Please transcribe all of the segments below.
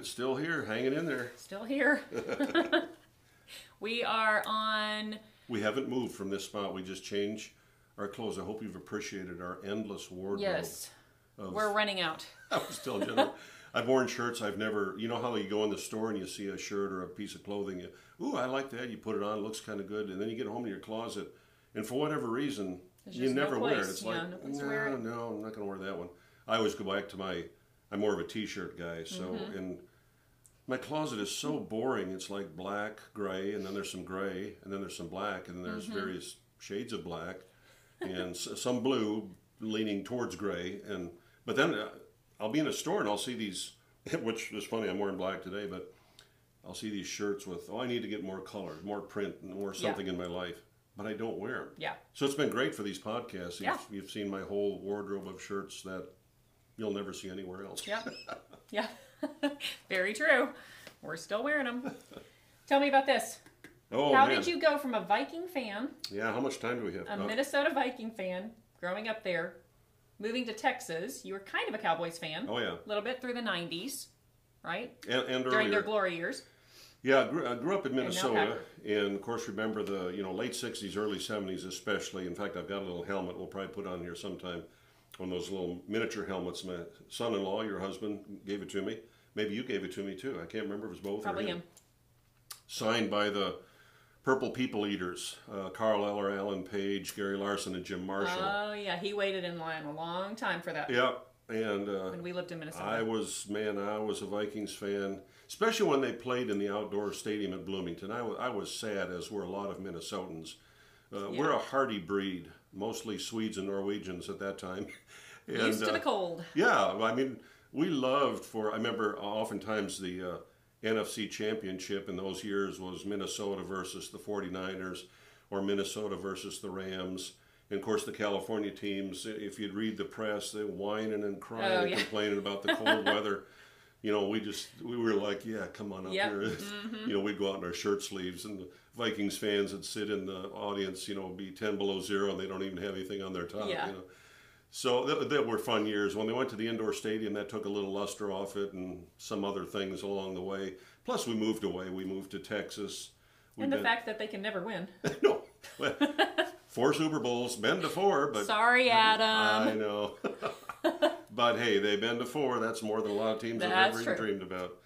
good. Still here, hanging in there. Still here. we are on. We haven't moved from this spot. We just changed our clothes. I hope you've appreciated our endless wardrobe. Yes, of- we're running out. I was telling you, I've worn shirts I've never. You know how you go in the store and you see a shirt or a piece of clothing. You, ooh, I like that. You put it on, it looks kind of good, and then you get home to your closet, and for whatever reason, There's you just no never wear it. It's Yeah, like, no no, wear it." no, I'm not going to wear that one. I always go back to my. I'm more of a t-shirt guy, so Mm-hmm. and my closet is so boring. It's like black, gray, and then there's some gray, and then there's some black, and then there's Mm-hmm. various shades of black, and some blue leaning towards gray. And but then uh, I'll be in a store and I'll see these, which is funny. I'm wearing black today, but I'll see these shirts with, oh, I need to get more color, more print, and more Yeah. something in my life. But I don't wear them. Yeah. So it's been great for these podcasts. You've, Yeah. you've seen my whole wardrobe of shirts that you'll never see anywhere else. Yeah. yeah. Very true. We're still wearing them. Tell me about this. Oh How man. did you go from a Viking fan, Yeah. How much time do we have? a Uh, Minnesota Viking fan, growing up there, moving to Texas? You were kind of a Cowboys fan. oh yeah. A little bit through the 90s, right? And, and During earlier. their glory years. Yeah, I grew, I grew up in Minnesota, Packer. and of course remember the you know late '60s, early '70s, especially. In fact, I've got a little helmet we'll probably put on here sometime, one of those little miniature helmets. My son-in-law, your husband, gave it to me. Maybe you gave it to me too. I can't remember if it was both Probably or him. him. Signed by the Purple People Eaters, uh, Carl Eller, Alan Page, Gary Larsen, and Jim Marshall. Oh, yeah. He waited in line a long time for that yeah, and uh, when we lived in Minnesota. I was man, I was a Vikings fan, especially when they played in the outdoor stadium at Bloomington. I was, I was sad, as were a lot of Minnesotans. Uh, We're a hardy breed, mostly Swedes and Norwegians at that time. And, Used to uh, the cold. yeah, I mean, we loved for. I remember oftentimes the uh, NFC Championship in those years was Minnesota versus the 49ers or Minnesota versus the Rams. And of course, the California teams, if you'd read the press, they're whining and crying Oh, and yeah. complaining about the cold weather. You know, we just, we were like, yeah, come on up Yep. Mm-hmm. here. You know, we'd go out in our shirt sleeves and the Vikings fans would sit in the audience, you know, be 10 below zero and they don't even have anything on their top, Yeah. you know. So th- that were fun years. When they went to the indoor stadium, that took a little luster off it, and some other things along the way. Plus, we moved away. We moved to Texas. We've And the been- fact that they can never win. no, well, four Super Bowls, been to four, but Sorry, Adam. I know. but hey, they've been to four. That's more than a lot of teams have ever even dreamed about.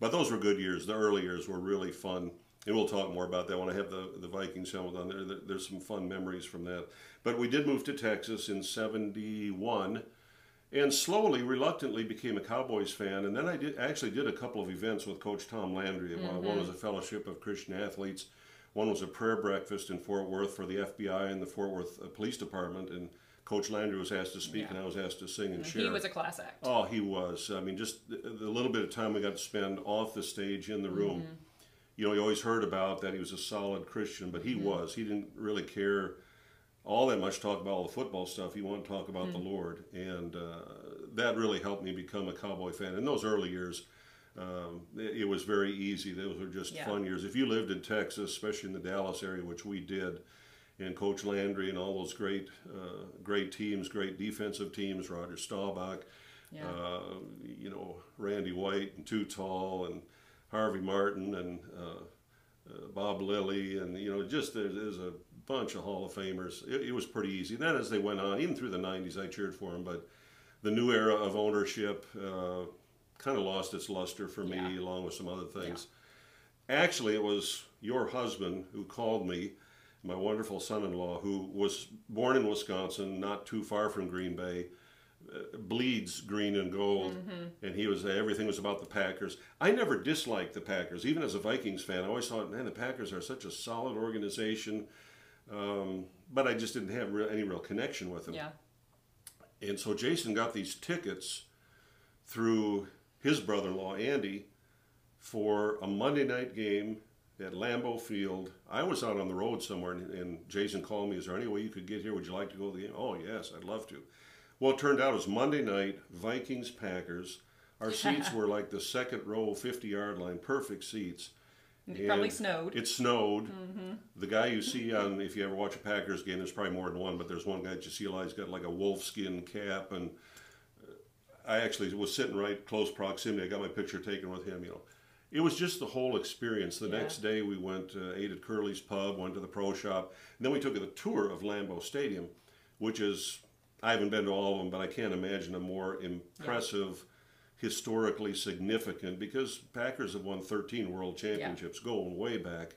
But those were good years. The early years were really fun. And we'll talk more about that when I have the, the Vikings helmet on there. There- There's some fun memories from that. But we did move to Texas in 71 and slowly, reluctantly became a Cowboys fan. And then I did actually did a couple of events with Coach Tom Landry. One- One was a fellowship of Christian athletes. One was a prayer breakfast in Fort Worth for the FBI and the Fort Worth uh, Police Department. And Coach Landry was asked to speak, Yeah. and I was asked to sing and share. He was a class act. Oh, he was. I mean, just the, the little bit of time we got to spend off the stage in the room. Mm-hmm. You know, you always heard about that he was a solid Christian, but Mm-hmm. he was. He didn't really care all that much talk about all the football stuff. He wanted to talk about Mm. the Lord, and uh, that really helped me become a Cowboy fan. In those early years, um, it, it was very easy. Those were just Yeah. fun years. If you lived in Texas, especially in the Dallas area, which we did, and Coach Landry and all those great, uh, great teams, great defensive teams, Roger Staubach, Yeah. uh, you know, Randy White and Too Tall and Harvey Martin and uh, uh, Bob Lilly and you know, just there, there's a bunch of Hall of Famers. It, it was pretty easy. Then as they went on, even through the '90s, I cheered for them. But the new era of ownership uh, kind of lost its luster for me, Yeah. along with some other things. Actually, it was your husband who called me, my wonderful son-in-law, who was born in Wisconsin, not too far from Green Bay uh, bleeds green and gold, and he was everything was about the Packers. I never disliked the Packers, even as a Vikings fan. I always thought, man, the Packers are such a solid organization, um, but I just didn't have any real connection with them. yeah. And so Jason got these tickets through his brother-in-law Andy for a Monday night game at Lambeau Field. I was out on the road somewhere, and, and Jason called me. Is there any way you could get here? Would you like to go to the game? Oh yes, I'd love to. Well, it turned out it was Monday night, Vikings Packers. Our seats were like the second row, 50 yard line, perfect seats. It probably snowed. It snowed. The guy you see on, if you ever watch a Packers game, there's probably more than one, but there's one guy that you see a lot. He's got like a wolf skin cap, and uh, I actually was sitting right close proximity. I got my picture taken with him. You know, it was just the whole experience. The Yeah. next day we went uh, ate at Curly's Pub, went to the Pro Shop, and then we took a tour of Lambeau Stadium, which is I haven't been to all of them, but I can't imagine a more impressive, historically significant because Packers have won 13 World Championships, going way back,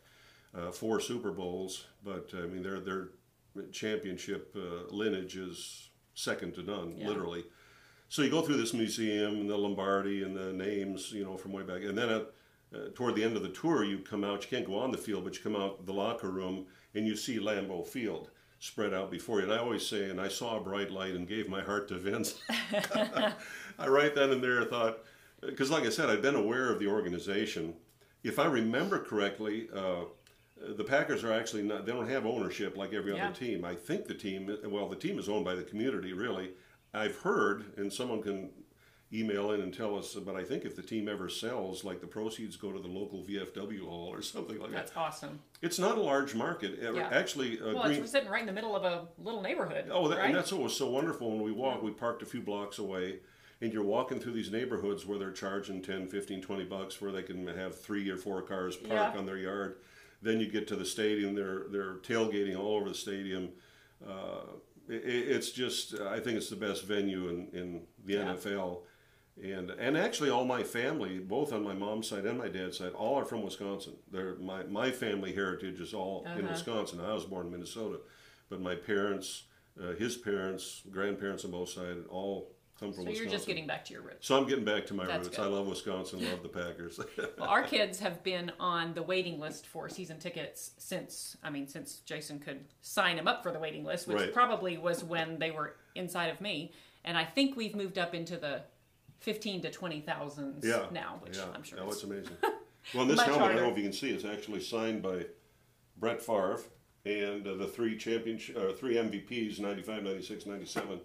uh, four Super Bowls. But I mean, their their championship uh, lineage is second to none, Yeah. literally. So you go through this museum and the Lombardi and the names, you know, from way back, and then at, uh, toward the end of the tour, you come out. You can't go on the field, but you come out the locker room and you see Lambeau Field spread out before you. And I always say, and I saw a bright light and gave my heart to Vince. I right then and there I thought, because like I said, I'd been aware of the organization. If I remember correctly, uh, the Packers are actually not, they don't have ownership like every Yeah. other team. I think the team, well, the team is owned by the community, really. I've heard, and someone can email in and tell us, but I think if the team ever sells, like the proceeds go to the local VFW hall or something like that. That's awesome. It's not a large market. Yeah. Actually, uh, Well, Green, it's sitting right in the middle of a little neighborhood. Oh, that, right? and that's what was so wonderful when we walked. We parked a few blocks away, and you're walking through these neighborhoods where they're charging 10, 15, 20 bucks where they can have three or four cars park Yeah. on their yard. Then you get to the stadium, they're, they're tailgating all over the stadium. Uh, it, it's just, I think it's the best venue in, in the Yeah. NFL. And, and actually, all my family, both on my mom's side and my dad's side, all are from Wisconsin. They're, my, my family heritage is all in Uh-huh. Wisconsin. I was born in Minnesota. But my parents, uh, his parents, grandparents on both sides, all come from so Wisconsin. you're just getting back to your roots. so I'm getting back to my That's roots. good. I love Wisconsin, love the Packers. Well, our kids have been on the waiting list for season tickets since, I mean, since Jason could sign them up for the waiting list, which Right. probably was when they were inside of me. And I think we've moved up into the 15 to 20,000s yeah. now, which yeah. I'm sure Oh, is it's amazing. Well, this helmet, I don't know if you can see, it's actually signed by Brett Favre and uh, the three championship, uh, three MVPs, 95, 96, 97.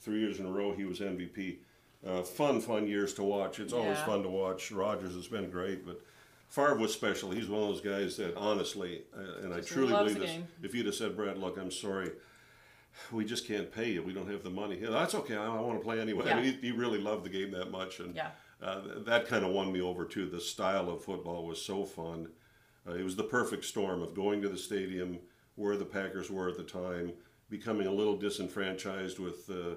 Three years in a row, he was MVP. Uh, fun, fun years to watch. It's always Yeah. fun to watch. Rodgers has been great, but Favre was special. He's one of those guys that, honestly, uh, and I truly believe this, if you'd have said, Brett, look, I'm sorry, we just can't pay you. We don't have the money. Yeah, that's okay. I, I want to play anyway. I mean, he, he really loved the game that much, and Yeah. uh, that kind of won me over too. The style of football was so fun. Uh, it was the perfect storm of going to the stadium where the Packers were at the time, becoming a little disenfranchised with uh,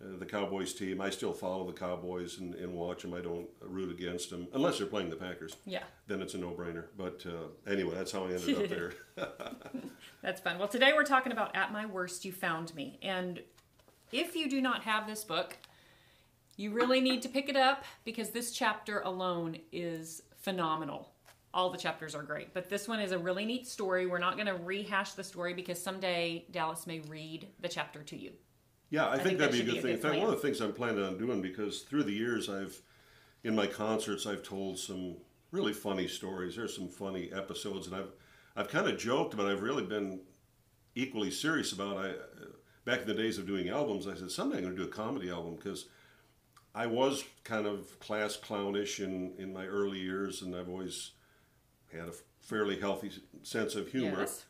the Cowboys team. I still follow the Cowboys and, and watch them. I don't root against them unless they're playing the Packers. Yeah, Then it's a no-brainer. But uh, anyway, that's how I ended up there. that's fun. Well, today we're talking about At My Worst, You Found Me. And if you do not have this book, you really need to pick it up because this chapter alone is phenomenal. All the chapters are great, but this one is a really neat story. We're not going to rehash the story because someday Dallas may read the chapter to you. Yeah, I, think think, that that'd be a good be a thing. good In fact, plan. one of the things I'm planning on doing because through the years I've, in my concerts, I've told some really funny stories. There's some funny episodes, and I've, I've kind of joked, but I've really been equally serious about. I, back in the days of doing albums, I said someday I'm going to do a comedy album because I was kind of class clownish in in my early years, and I've always had a fairly healthy sense of humor Yes.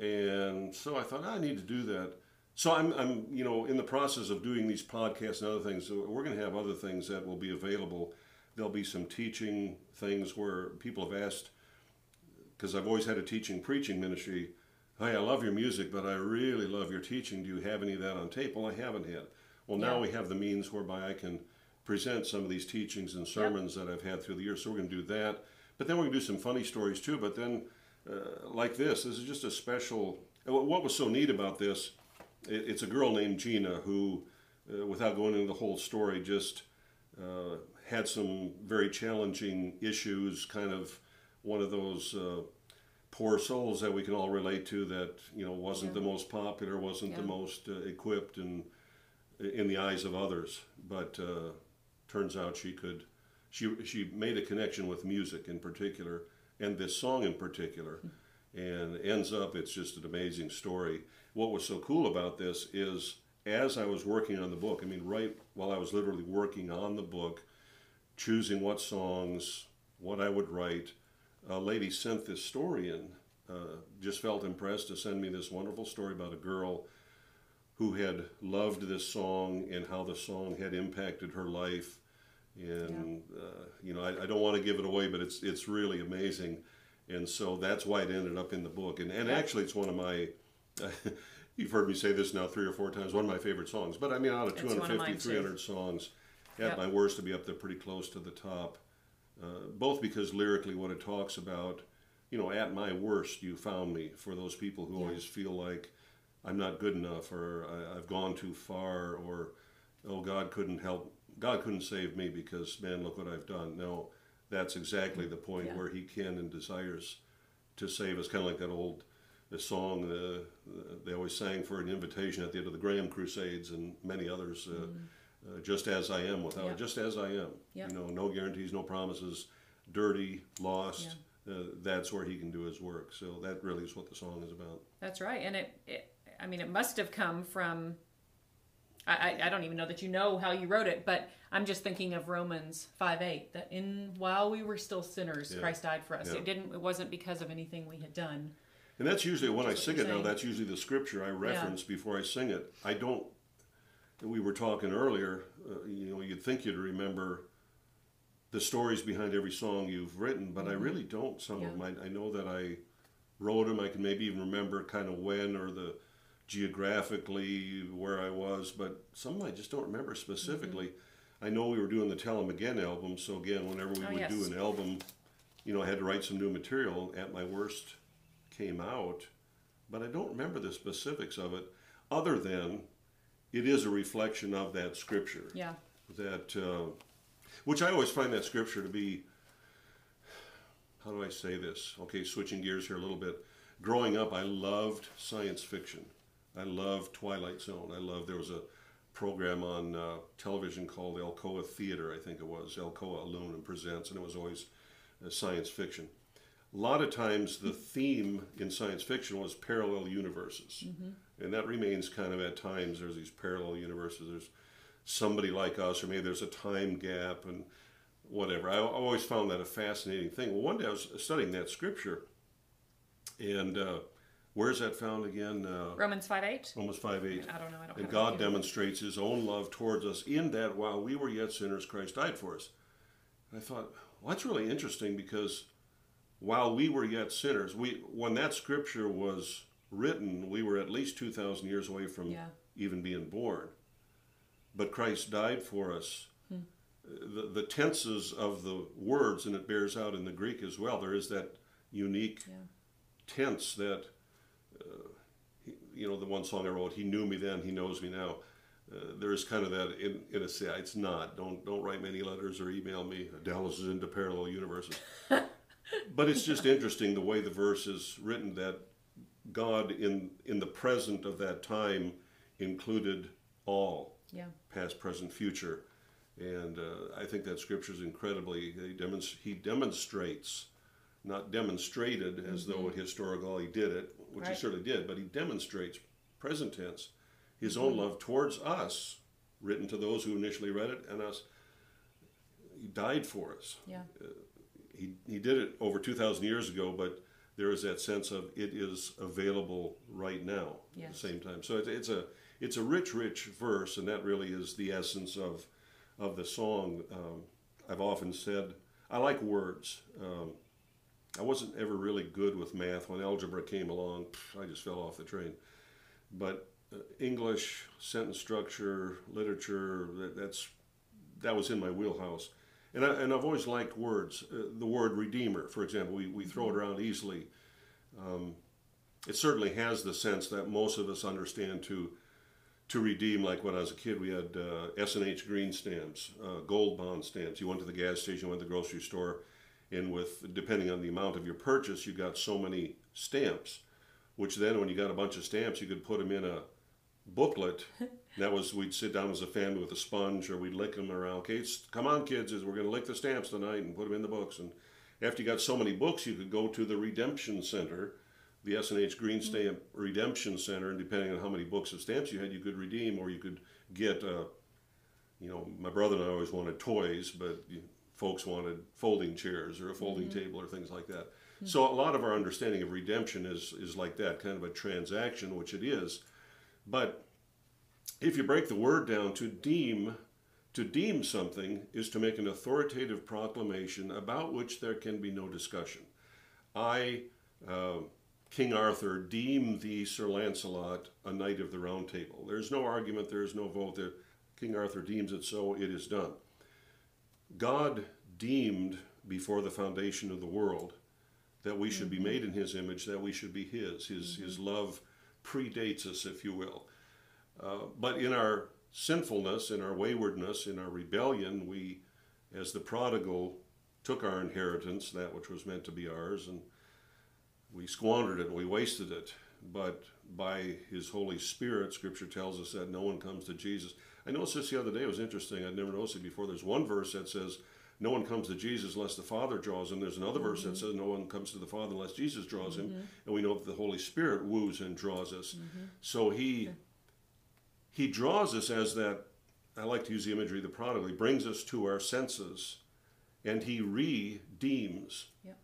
and so I thought ah, I need to do that. So I'm, I'm, you know, in the process of doing these podcasts and other things. We're going to have other things that will be available. There'll be some teaching things where people have asked, because I've always had a teaching preaching ministry. Hey, I love your music, but I really love your teaching. Do you have any of that on tape? Well, I haven't had. Well, now Yeah. we have the means whereby I can present some of these teachings and sermons that I've had through the years. So we're going to do that. But then we're going to do some funny stories too. But then, uh, like this, this is just a special. uh, What was so neat about this? It, it's a girl named Gina who, uh, without going into the whole story, just uh, had some very challenging issues. Kind of one of those uh, poor souls that we can all relate to. That you know wasn't the most popular, wasn't the most uh, equipped, and in the eyes of others. But uh, turns out she could. She she made a connection with music in particular, and this song in particular, and ends up it's just an amazing story. What was so cool about this is as I was working on the book, I mean, right while I was literally working on the book, choosing what songs, what I would write, a lady sent this story in. Uh, just felt impressed to send me this wonderful story about a girl who had loved this song and how the song had impacted her life. And uh, you know, I, I don't want to give it away, but it's it's really amazing, and so that's why it ended up in the book. And and actually, it's one of my. You've heard me say this now three or four times. One of my favorite songs, but I mean, out of It's one of 250, too. 300 songs, at Yep. my worst to be up there pretty close to the top. Uh, both because lyrically, what it talks about, you know, at my worst, you found me. For those people who Yeah. always feel like I'm not good enough, or I, I've gone too far, or oh, God couldn't help, God couldn't save me because man, look what I've done. No, that's exactly the point Yeah. where He can and desires to save us. Kind of like that old the song uh, they always sang for an invitation at the end of the Graham Crusades and many others. Uh, uh, just as I am, without Yeah. just as I am. Yeah. You know, no guarantees, no promises, dirty, lost. Uh, that's where he can do his work. So that really is what the song is about. That's right, and it, it I mean, it must have come from. I, I- I don't even know that you know how you wrote it, but I'm just thinking of Romans five eight that in while we were still sinners, Yeah. Christ died for us. Yeah. It didn't. It wasn't because of anything we had done. And that's usually when I sing it now. That's usually the scripture I reference before I sing it. I don't. We were talking earlier. Uh, you know, you'd think you'd remember the stories behind every song you've written, but I really don't. Some of Mm-hmm. Yeah. them, I, I know that I wrote them. I can maybe even remember kind of when or the geographically where I was, but some I just don't remember specifically. Mm-hmm. I know we were doing the Tell 'em Again album, so again, whenever we Oh, would yes. do an album, you know, I had to write some new material. At my worst, came out, but I don't remember the specifics of it, other than it is a reflection of that scripture. Yeah, That, uh, which I always find that scripture to be. How do I say this? Okay, switching gears here a little bit. Growing up, I loved science fiction. I love Twilight Zone. I love there was a program on uh, television called Alcoa Theater, I think it was Alcoa Aluminum Presents, and it was always uh, science fiction. A lot of times, the theme in science fiction was parallel universes, and that remains kind of at times. There's these parallel universes. There's somebody like us, or maybe there's a time gap, and whatever. I always found that a fascinating thing. Well, one day I was studying that scripture, and uh, where's that found again? Uh, Romans five eight. Romans five eight. I don't know. I don't. And God demonstrates His own love towards us in that while we were yet sinners, Christ died for us. And I thought, well, that's really interesting because while we were yet sinners, we when that scripture was written, we were at least two thousand years away from Yeah. even being born. But Christ died for us. Hmm. The, the tenses of the words, and it bears out in the Greek as well. There is that unique Yeah. tense that uh, he, you know the one song I wrote he knew me then he knows me now. Uh, there's kind of that in, in a say it's not. Don't don't write me any letters or email me. Dallas is into parallel universes. But it's just interesting the way the verse is written that God in in the present of that time included all Yeah. past, present, future. And uh, I think that scripture is incredibly, he, demonst- he demonstrates, not demonstrated as though it historical he did it, which he certainly did, but he demonstrates, present tense, his own love towards us, written to those who initially read it, and us. He died for us. Yeah. He, he did it over 2,000 years ago, but there is that sense of it is available right now at the same time. So it's, it's a it's a rich, rich verse, and that really is the essence of of the song. Um, I've often said I like words. Um, I wasn't ever really good with math. When algebra came along, I just fell off the train. But uh, English, sentence structure, literature, that, that's that was in my wheelhouse. And, I, and I've always liked words. Uh, the word redeemer, for example, we, we throw it around easily. Um, it certainly has the sense that most of us understand to to redeem. Like when I was a kid, we had uh, S and H green stamps, uh, gold bond stamps. You went to the gas station, went to the grocery store, and with depending on the amount of your purchase, you got so many stamps. Which then, when you got a bunch of stamps, you could put them in a booklet. that was we'd sit down as a family with a sponge, or we'd lick them around. Okay, it's, come on, kids, is we're going to lick the stamps tonight and put them in the books. And after you got so many books, you could go to the redemption center, the S&H Green Stamp Redemption Center, and depending on how many books of stamps you had, you could redeem, or you could get. Uh, you know, my brother and I always wanted toys, but you, folks wanted folding chairs or a folding table or things like that. So a lot of our understanding of redemption is is like that, kind of a transaction, which it is. But if you break the word down, to deem, to deem something is to make an authoritative proclamation about which there can be no discussion. I, uh, King Arthur, deem thee, Sir Lancelot, a knight of the Round Table. There's no argument, there is no vote. There. King Arthur deems it so, it is done. God deemed before the foundation of the world that we should mm-hmm. be made in his image, that we should be his. His, mm-hmm. his love predates us, if you will. Uh, but in our sinfulness, in our waywardness, in our rebellion, we, as the prodigal, took our inheritance, that which was meant to be ours, and we squandered it, we wasted it. But by His Holy Spirit, Scripture tells us that no one comes to Jesus. I noticed this the other day. It was interesting. I'd never noticed it before. There's one verse that says, no one comes to Jesus unless the Father draws him. There's another mm-hmm. verse that mm-hmm. says no one comes to the Father unless Jesus draws mm-hmm. him, and we know that the Holy Spirit woos and draws us. Mm-hmm. So he he draws us as that. I like to use the imagery of the prodigal. He brings us to our senses, and he redeems. Yep.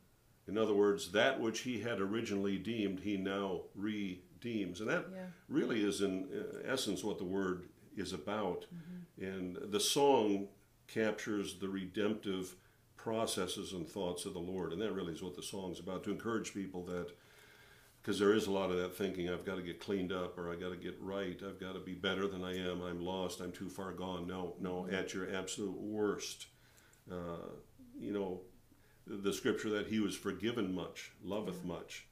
In other words, that which he had originally deemed, he now redeems, and that yeah. really is in essence what the word is about. Mm-hmm. And the song captures the redemptive processes and thoughts of the Lord. And that really is what the song's about to encourage people that, because there is a lot of that thinking, I've got to get cleaned up or I've got to get right, I've got to be better than I am, I'm lost, I'm too far gone. No, no, mm-hmm. at your absolute worst. Uh, you know, the scripture that he was forgiven much, loveth mm-hmm. much.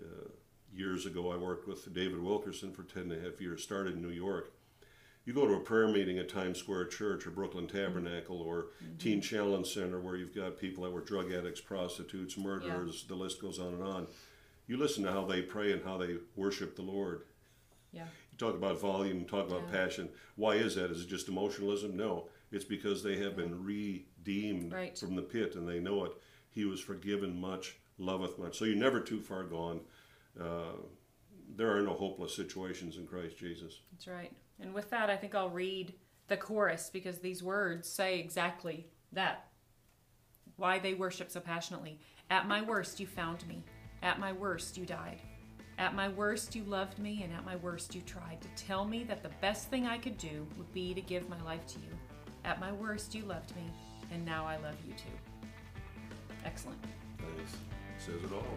Uh, years ago, I worked with David Wilkerson for 10 and a half years, started in New York you go to a prayer meeting at Times Square Church or Brooklyn Tabernacle or mm-hmm. Teen Challenge Center where you've got people that were drug addicts, prostitutes, murderers, yeah. the list goes on and on. You listen to how they pray and how they worship the Lord. Yeah. You talk about volume, talk about yeah. passion. Why is that? Is it just emotionalism? No. It's because they have been redeemed right. from the pit and they know it. He was forgiven much, loveth much. So you're never too far gone. Uh, there are no hopeless situations in Christ Jesus. That's right. And with that, I think I'll read the chorus because these words say exactly that. Why they worship so passionately. At my worst, you found me. At my worst, you died. At my worst, you loved me, and at my worst, you tried to tell me that the best thing I could do would be to give my life to you. At my worst, you loved me, and now I love you too. Excellent. Nice. Says it all.